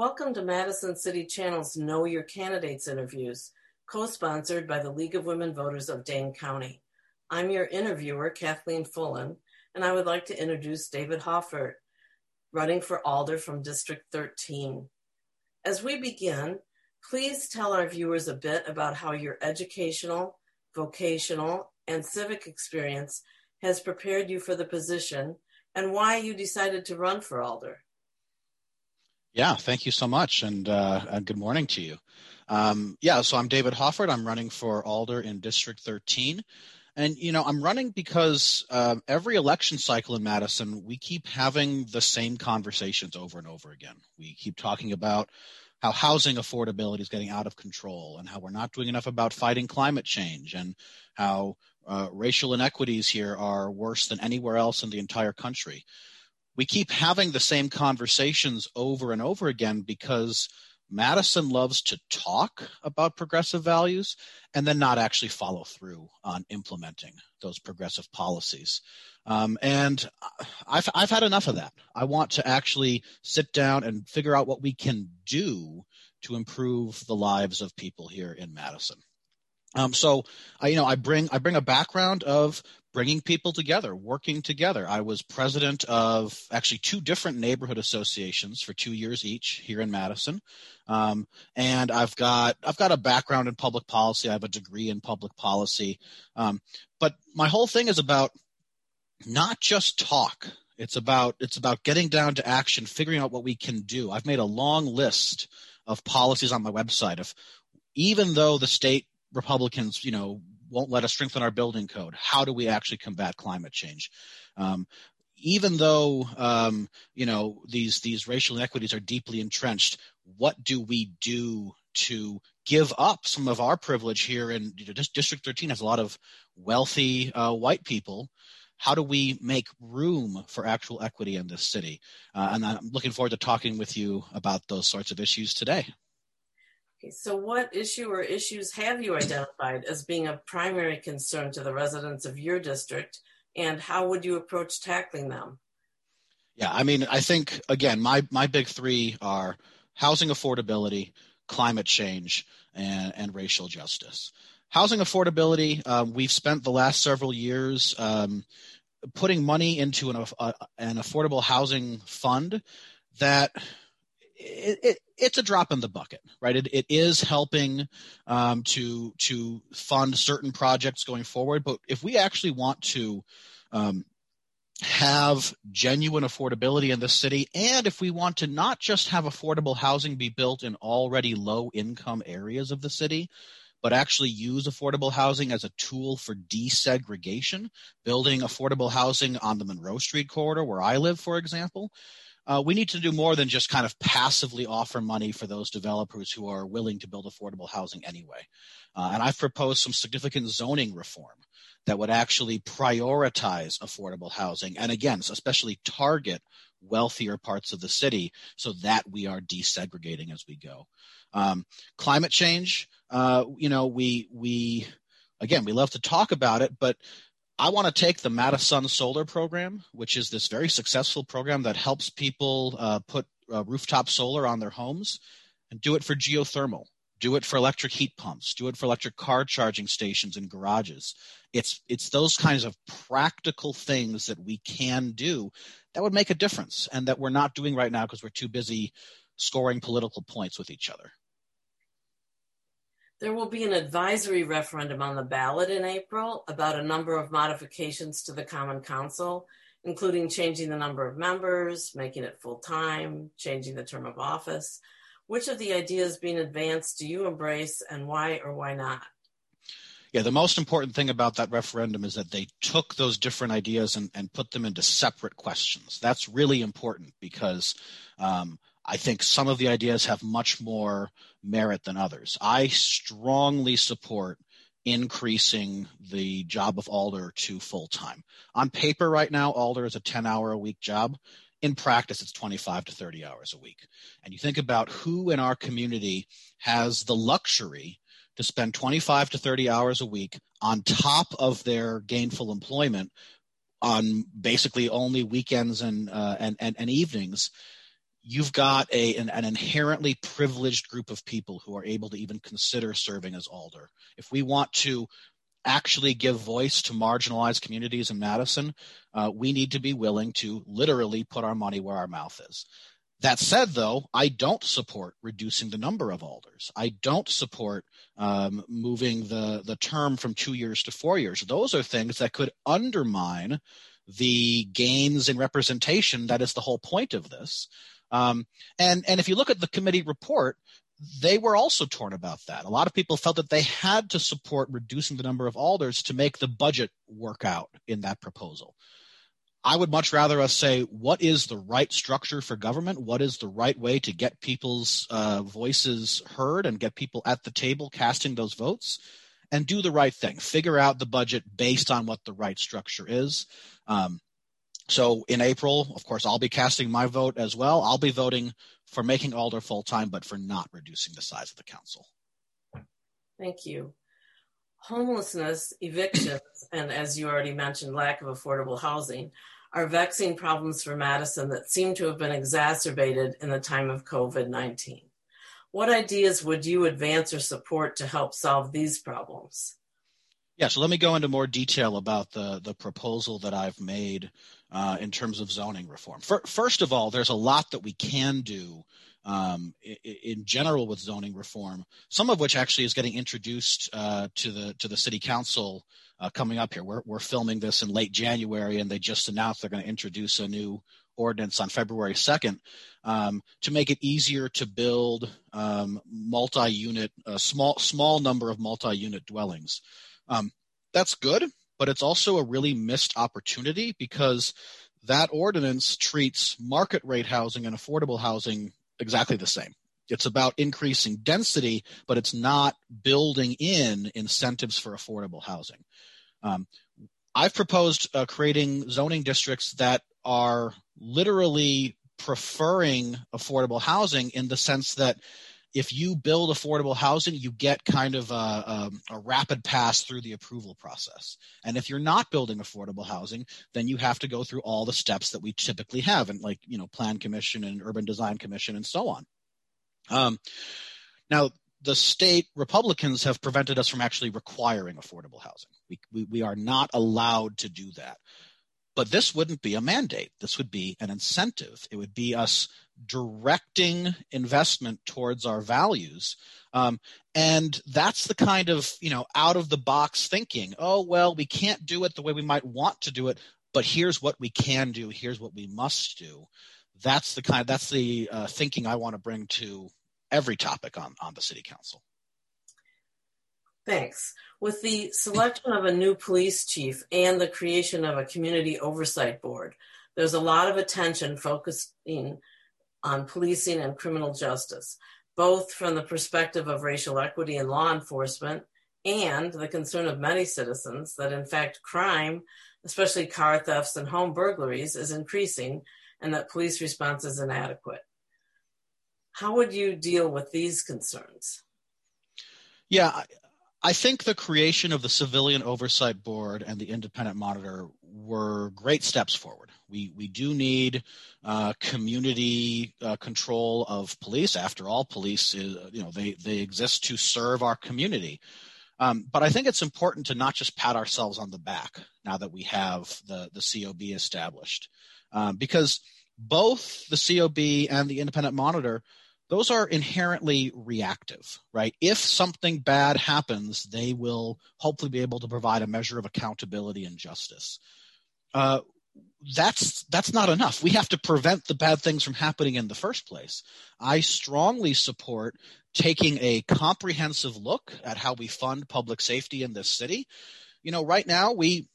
Welcome to Madison City Channel's Know Your Candidates interviews, co-sponsored by the League of Women Voters of Dane County. I'm your interviewer, Kathleen Fullen, and I would like to introduce David Hoffert, running for Alder from District 13. As we begin, please tell our viewers a bit about how your educational, vocational, and civic experience has prepared you for the position and why you decided to run for Alder. Yeah, thank you so much, and, uh, and good morning to you. Um, yeah, so I'm David Hoffert. I'm running for Alder in District 13. And, you know, I'm running because uh, every election cycle in Madison, we keep having the same conversations over and over again. We keep talking about how housing affordability is getting out of control and how we're not doing enough about fighting climate change and how uh, racial inequities here are worse than anywhere else in the entire country we keep having the same conversations over and over again because Madison loves to talk about progressive values and then not actually follow through on implementing those progressive policies. Um, and I've, I've had enough of that. I want to actually sit down and figure out what we can do to improve the lives of people here in Madison. Um, so I, you know, I bring I bring a background of bringing people together, working together. I was president of actually two different neighborhood associations for two years each here in Madison, um, and I've got I've got a background in public policy. I have a degree in public policy, um, but my whole thing is about not just talk. It's about it's about getting down to action, figuring out what we can do. I've made a long list of policies on my website of even though the state Republicans, you know, won't let us strengthen our building code. How do we actually combat climate change? Um, even though um, you know these these racial inequities are deeply entrenched, what do we do to give up some of our privilege here? And you know, District 13 has a lot of wealthy uh, white people. How do we make room for actual equity in this city? Uh, and I'm looking forward to talking with you about those sorts of issues today. Okay, so what issue or issues have you identified as being of primary concern to the residents of your district, and how would you approach tackling them? Yeah, I mean, I think again, my my big three are housing affordability, climate change, and and racial justice. Housing affordability, um, we've spent the last several years um, putting money into an, uh, an affordable housing fund that it, it, it's a drop in the bucket, right? It, it is helping um, to to fund certain projects going forward, but if we actually want to um, have genuine affordability in the city, and if we want to not just have affordable housing be built in already low income areas of the city, but actually use affordable housing as a tool for desegregation, building affordable housing on the Monroe Street corridor where I live, for example uh, we need to do more than just kind of passively offer money for those developers who are willing to build affordable housing anyway. Uh, and I've proposed some significant zoning reform that would actually prioritize affordable housing and again, especially target wealthier parts of the city so that we are desegregating as we go. Um, climate change, uh, you know, we we again we love to talk about it, but I want to take the Madison Solar Program, which is this very successful program that helps people uh, put uh, rooftop solar on their homes, and do it for geothermal. Do it for electric heat pumps. Do it for electric car charging stations and garages. It's it's those kinds of practical things that we can do that would make a difference, and that we're not doing right now because we're too busy scoring political points with each other. There will be an advisory referendum on the ballot in April about a number of modifications to the Common Council, including changing the number of members, making it full time, changing the term of office. Which of the ideas being advanced do you embrace and why or why not? Yeah, the most important thing about that referendum is that they took those different ideas and, and put them into separate questions. That's really important because um, I think some of the ideas have much more merit than others. I strongly support increasing the job of Alder to full time. On paper, right now, Alder is a 10 hour a week job. In practice, it's 25 to 30 hours a week. And you think about who in our community has the luxury to spend 25 to 30 hours a week on top of their gainful employment on basically only weekends and, uh, and, and, and evenings you've got a an, an, inherently privileged group of people who are able to even consider serving as alder. If we want to actually give voice to marginalized communities in Madison, uh, we need to be willing to literally put our money where our mouth is. That said, though, I don't support reducing the number of alders. I don't support um, moving the, the term from two years to four years. Those are things that could undermine the gains in representation that is the whole point of this. Um, and and if you look at the committee report, they were also torn about that. A lot of people felt that they had to support reducing the number of alders to make the budget work out in that proposal. I would much rather us say what is the right structure for government, what is the right way to get people's uh, voices heard and get people at the table casting those votes, and do the right thing. Figure out the budget based on what the right structure is. Um, so in April, of course, I'll be casting my vote as well. I'll be voting for making Alder full time, but for not reducing the size of the council. Thank you. Homelessness, evictions, and as you already mentioned, lack of affordable housing are vexing problems for Madison that seem to have been exacerbated in the time of COVID 19. What ideas would you advance or support to help solve these problems? Yeah, so let me go into more detail about the the proposal that I've made uh, in terms of zoning reform. For, first of all, there's a lot that we can do um, in, in, general with zoning reform. Some of which actually is getting introduced uh, to the to the city council uh, coming up here. We're we're filming this in late January, and they just announced they're going to introduce a new ordinance on February 2nd um, to make it easier to build um, multi-unit, a small small number of multi-unit dwellings. Um, that's good, but it's also a really missed opportunity because that ordinance treats market rate housing and affordable housing exactly the same. It's about increasing density, but it's not building in incentives for affordable housing. Um, I've proposed uh, creating zoning districts that are literally preferring affordable housing in the sense that if you build affordable housing, you get kind of a, a, a, rapid pass through the approval process. And if you're not building affordable housing, then you have to go through all the steps that we typically have, and like you know, plan commission and urban design commission and so on. Um, now, the state Republicans have prevented us from actually requiring affordable housing. We, we, we are not allowed to do that. But this wouldn't be a mandate. This would be an incentive. It would be us directing investment towards our values. Um, and that's the kind of, you know, out of the box thinking. Oh, well, we can't do it the way we might want to do it, but here's what we can do. Here's what we must do. That's the kind, that's the uh, thinking I want to bring to every topic on, on the city council. Thanks. With the selection of a new police chief and the creation of a community oversight board, there's a lot of attention focusing on policing and criminal justice, both from the perspective of racial equity in law enforcement and the concern of many citizens that, in fact, crime, especially car thefts and home burglaries, is increasing and that police response is inadequate. How would you deal with these concerns? Yeah, I think the creation of the Civilian Oversight Board and the Independent Monitor were great steps forward. We we do need uh, community uh, control of police. After all, police is you know they they exist to serve our community. Um, but I think it's important to not just pat ourselves on the back now that we have the the COB established, um, because both the COB and the Independent Monitor those are inherently reactive, right? If something bad happens, they will hopefully be able to provide a measure of accountability and justice. Uh, that's that's not enough. We have to prevent the bad things from happening in the first place. I strongly support taking a comprehensive look at how we fund public safety in this city. You know, right now we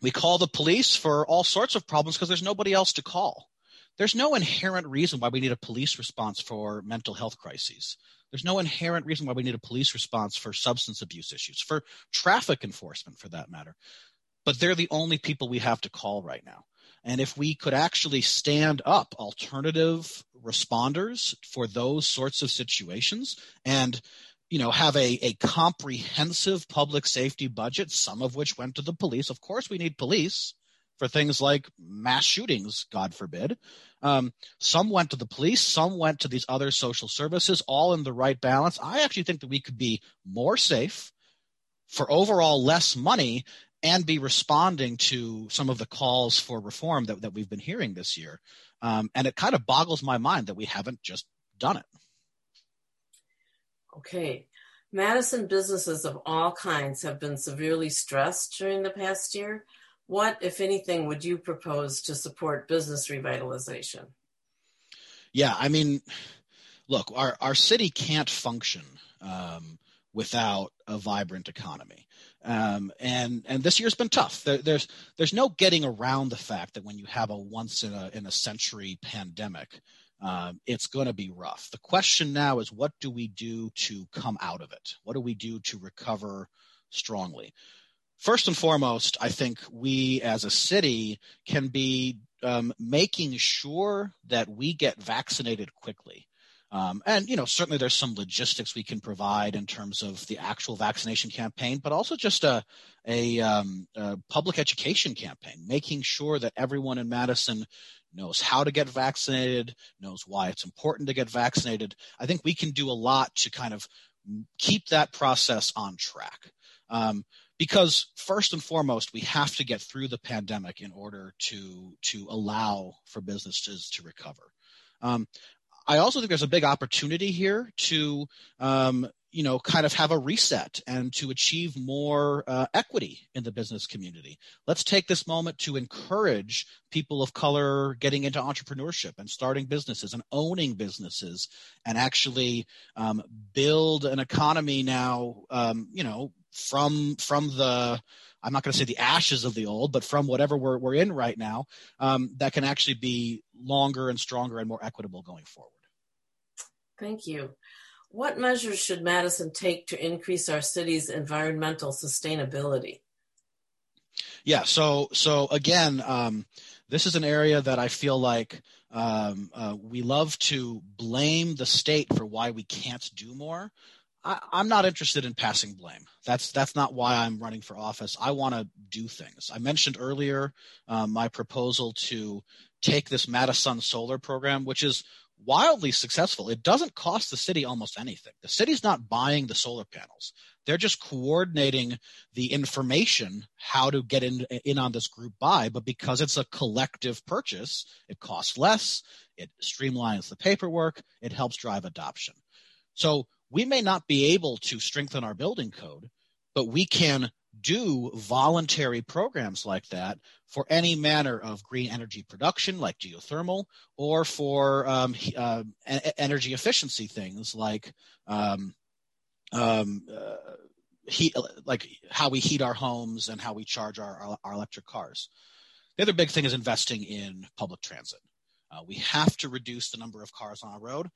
we call the police for all sorts of problems because there's nobody else to call. There's no inherent reason why we need a police response for mental health crises. There's no inherent reason why we need a police response for substance abuse issues, for traffic enforcement for that matter but they're the only people we have to call right now. And if we could actually stand up alternative responders for those sorts of situations and you know have a, a comprehensive public safety budget, some of which went to the police. Of course we need police. For things like mass shootings, God forbid. Um, some went to the police, some went to these other social services, all in the right balance. I actually think that we could be more safe for overall less money and be responding to some of the calls for reform that, that we've been hearing this year. Um, and it kind of boggles my mind that we haven't just done it. Okay. Madison businesses of all kinds have been severely stressed during the past year. What, if anything, would you propose to support business revitalization? Yeah, I mean, look, our, our city can't function um, without a vibrant economy. Um, and and this year's been tough. There, there's there's no getting around the fact that when you have a once in a in a century pandemic, um, it's going to be rough. The question now is, what do we do to come out of it? What do we do to recover strongly? First and foremost, I think we as a city can be um, making sure that we get vaccinated quickly. Um, and you know, certainly there's some logistics we can provide in terms of the actual vaccination campaign, but also just a a, um, a public education campaign, making sure that everyone in Madison knows how to get vaccinated, knows why it's important to get vaccinated. I think we can do a lot to kind of keep that process on track. Um, because first and foremost, we have to get through the pandemic in order to to allow for businesses to recover. Um, I also think there's a big opportunity here to, um, you know, kind of have a reset and to achieve more uh, equity in the business community. Let's take this moment to encourage people of color getting into entrepreneurship and starting businesses and owning businesses and actually um, build an economy now, um, you know, from from the I'm not going to say the ashes of the old, but from whatever we're we're in right now, um, that can actually be longer and stronger and more equitable going forward. Thank you. What measures should Madison take to increase our city's environmental sustainability? Yeah, so so again, um, this is an area that I feel like um, uh, we love to blame the state for why we can't do more. I, am not interested in passing blame. That's that's not why I'm running for office. I want to do things. I mentioned earlier um, my proposal to take this Madison Solar program, which is wildly successful. It doesn't cost the city almost anything. The city's not buying the solar panels. They're just coordinating the information how to get in, in on this group buy. But because it's a collective purchase, it costs less. It streamlines the paperwork. It helps drive adoption. So we may not be able to strengthen our building code, but we can do voluntary programs like that for any manner of green energy production, like geothermal, or for um, uh, energy efficiency things like um, um, uh, heat, like how we heat our homes and how we charge our, our, our electric cars. The other big thing is investing in public transit. Uh, we have to reduce the number of cars on our road,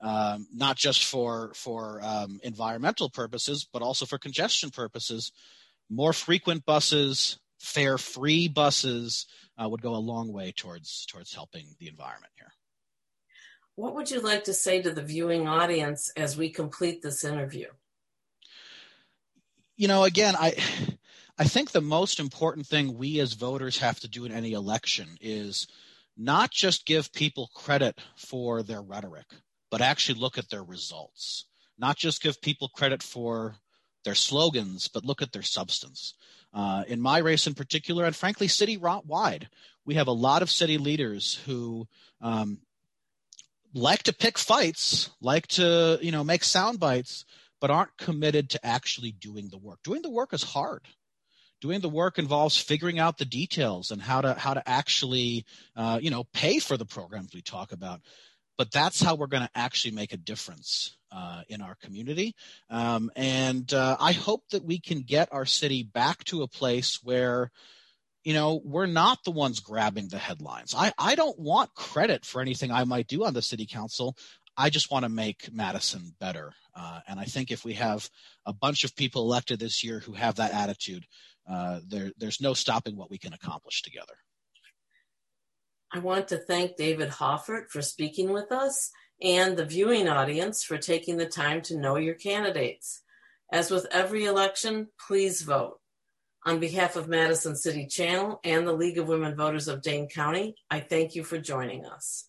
um, not just for for um, environmental purposes, but also for congestion purposes more frequent buses, fare free buses uh, would go a long way towards towards helping the environment here. What would you like to say to the viewing audience as we complete this interview? You know, again, I I think the most important thing we as voters have to do in any election is not just give people credit for their rhetoric, but actually look at their results. Not just give people credit for their slogans, but look at their substance. Uh, in my race in particular, and frankly, city wide, we have a lot of city leaders who um, like to pick fights, like to you know make sound bites, but aren't committed to actually doing the work. Doing the work is hard. Doing the work involves figuring out the details and how to how to actually uh, you know pay for the programs we talk about. But that's how we're going to actually make a difference uh, in our community. Um, and uh, I hope that we can get our city back to a place where, you know, we're not the ones grabbing the headlines. I, I don't want credit for anything I might do on the city council. I just want to make Madison better. Uh, and I think if we have a bunch of people elected this year who have that attitude, uh, there, there's no stopping what we can accomplish together. I want to thank David Hoffert for speaking with us and the viewing audience for taking the time to know your candidates. As with every election, please vote. On behalf of Madison City Channel and the League of Women Voters of Dane County, I thank you for joining us.